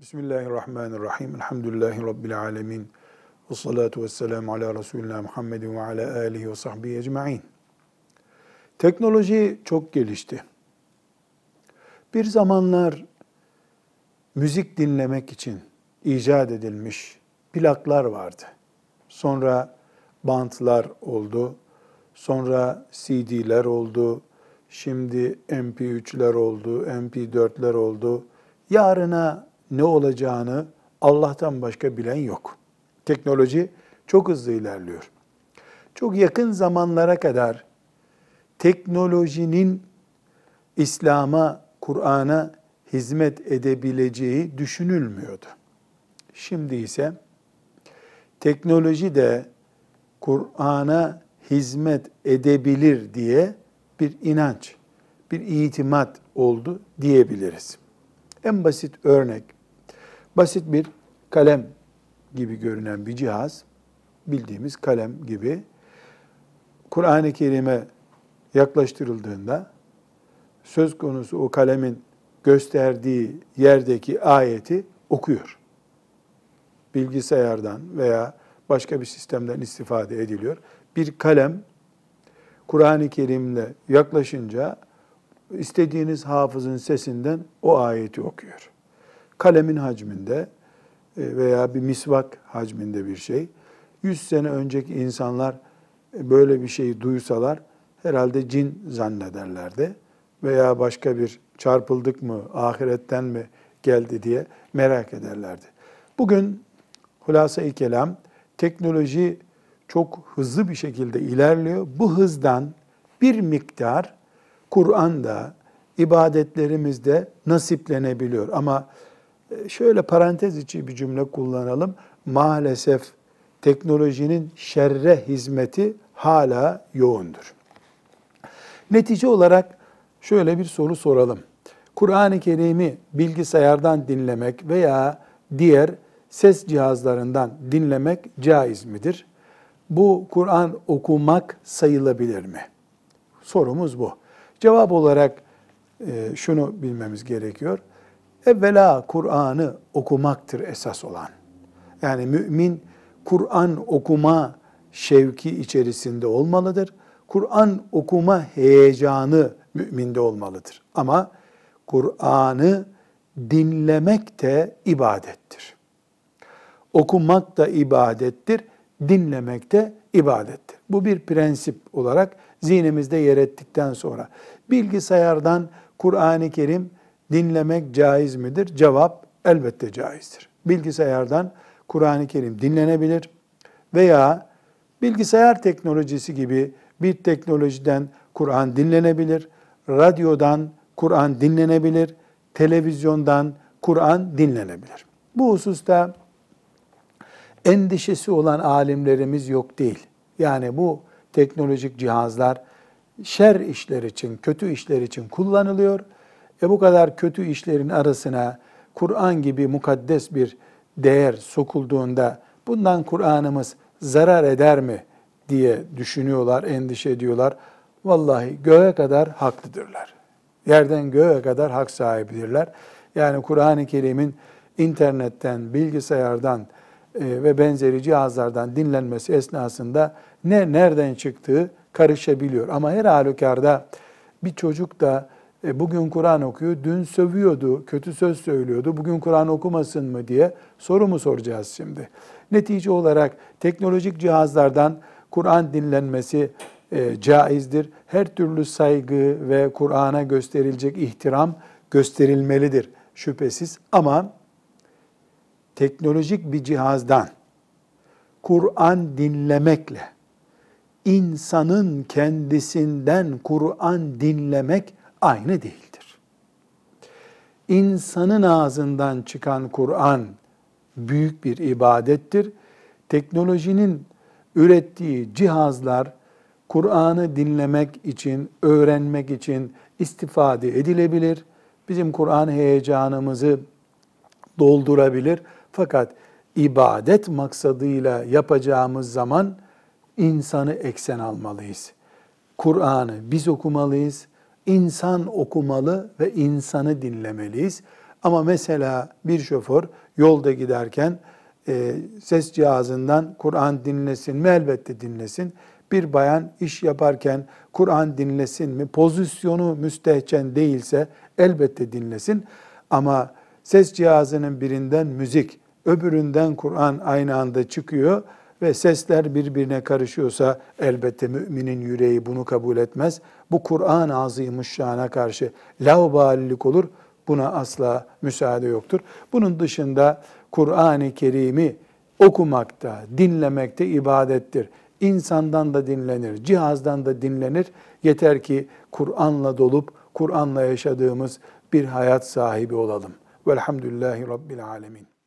Bismillahirrahmanirrahim. Elhamdülillahi Rabbil alemin. Ve salatu ve selamu ala Resulina Muhammedin ve ala alihi ve sahbihi ecma'in. Teknoloji çok gelişti. Bir zamanlar müzik dinlemek için icat edilmiş plaklar vardı. Sonra bantlar oldu. Sonra CD'ler oldu. Şimdi MP3'ler oldu, MP4'ler oldu. Yarına ne olacağını Allah'tan başka bilen yok. Teknoloji çok hızlı ilerliyor. Çok yakın zamanlara kadar teknolojinin İslam'a, Kur'an'a hizmet edebileceği düşünülmüyordu. Şimdi ise teknoloji de Kur'an'a hizmet edebilir diye bir inanç, bir itimat oldu diyebiliriz. En basit örnek, basit bir kalem gibi görünen bir cihaz, bildiğimiz kalem gibi Kur'an-ı Kerim'e yaklaştırıldığında söz konusu o kalemin gösterdiği yerdeki ayeti okuyor. Bilgisayardan veya başka bir sistemden istifade ediliyor. Bir kalem Kur'an-ı Kerim'le yaklaşınca istediğiniz hafızın sesinden o ayeti okuyor. Kalemin hacminde e, veya bir misvak hacminde bir şey. Yüz sene önceki insanlar e, böyle bir şeyi duysalar herhalde cin zannederlerdi. Veya başka bir çarpıldık mı, ahiretten mi geldi diye merak ederlerdi. Bugün hulasa-i kelam teknoloji çok hızlı bir şekilde ilerliyor. Bu hızdan bir miktar Kur'an'da, ibadetlerimizde nasiplenebiliyor. Ama şöyle parantez içi bir cümle kullanalım. Maalesef teknolojinin şerre hizmeti hala yoğundur. Netice olarak şöyle bir soru soralım. Kur'an-ı Kerim'i bilgisayardan dinlemek veya diğer ses cihazlarından dinlemek caiz midir? Bu Kur'an okumak sayılabilir mi? Sorumuz bu. Cevap olarak e, şunu bilmemiz gerekiyor. Evvela Kur'an'ı okumaktır esas olan. Yani mümin Kur'an okuma şevki içerisinde olmalıdır. Kur'an okuma heyecanı müminde olmalıdır. Ama Kur'an'ı dinlemek de ibadettir. Okumak da ibadettir, dinlemek de ibadettir. Bu bir prensip olarak zihnimizde yer ettikten sonra bilgisayardan Kur'an-ı Kerim dinlemek caiz midir? Cevap elbette caizdir. Bilgisayardan Kur'an-ı Kerim dinlenebilir veya bilgisayar teknolojisi gibi bir teknolojiden Kur'an dinlenebilir, radyodan Kur'an dinlenebilir, televizyondan Kur'an dinlenebilir. Bu hususta endişesi olan alimlerimiz yok değil. Yani bu teknolojik cihazlar şer işler için, kötü işler için kullanılıyor. E bu kadar kötü işlerin arasına Kur'an gibi mukaddes bir değer sokulduğunda bundan Kur'an'ımız zarar eder mi diye düşünüyorlar, endişe ediyorlar. Vallahi göğe kadar haklıdırlar. Yerden göğe kadar hak sahibidirler. Yani Kur'an-ı Kerim'in internetten, bilgisayardan e, ve benzeri cihazlardan dinlenmesi esnasında ne nereden çıktığı karışabiliyor. Ama her halükarda bir çocuk da e, bugün Kur'an okuyor, dün sövüyordu, kötü söz söylüyordu, bugün Kur'an okumasın mı diye soru mu soracağız şimdi? Netice olarak teknolojik cihazlardan Kur'an dinlenmesi e, caizdir. Her türlü saygı ve Kur'an'a gösterilecek ihtiram gösterilmelidir şüphesiz. Ama teknolojik bir cihazdan Kur'an dinlemekle insanın kendisinden Kur'an dinlemek aynı değildir. İnsanın ağzından çıkan Kur'an büyük bir ibadettir. Teknolojinin ürettiği cihazlar Kur'an'ı dinlemek için, öğrenmek için istifade edilebilir. Bizim Kur'an heyecanımızı doldurabilir. Fakat ibadet maksadıyla yapacağımız zaman insanı eksen almalıyız. Kur'an'ı biz okumalıyız, insan okumalı ve insanı dinlemeliyiz. Ama mesela bir şoför yolda giderken e, ses cihazından Kur'an dinlesin mi? Elbette dinlesin. Bir bayan iş yaparken Kur'an dinlesin mi? Pozisyonu müstehcen değilse elbette dinlesin. Ama ses cihazının birinden müzik, öbüründen Kur'an aynı anda çıkıyor ve sesler birbirine karışıyorsa elbette müminin yüreği bunu kabul etmez. Bu Kur'an-ı Azimuşşan'a karşı laubalilik olur. Buna asla müsaade yoktur. Bunun dışında Kur'an-ı Kerim'i okumakta, dinlemekte ibadettir. İnsandan da dinlenir, cihazdan da dinlenir. Yeter ki Kur'an'la dolup Kur'an'la yaşadığımız bir hayat sahibi olalım. Velhamdülillahi Rabbil Alemin.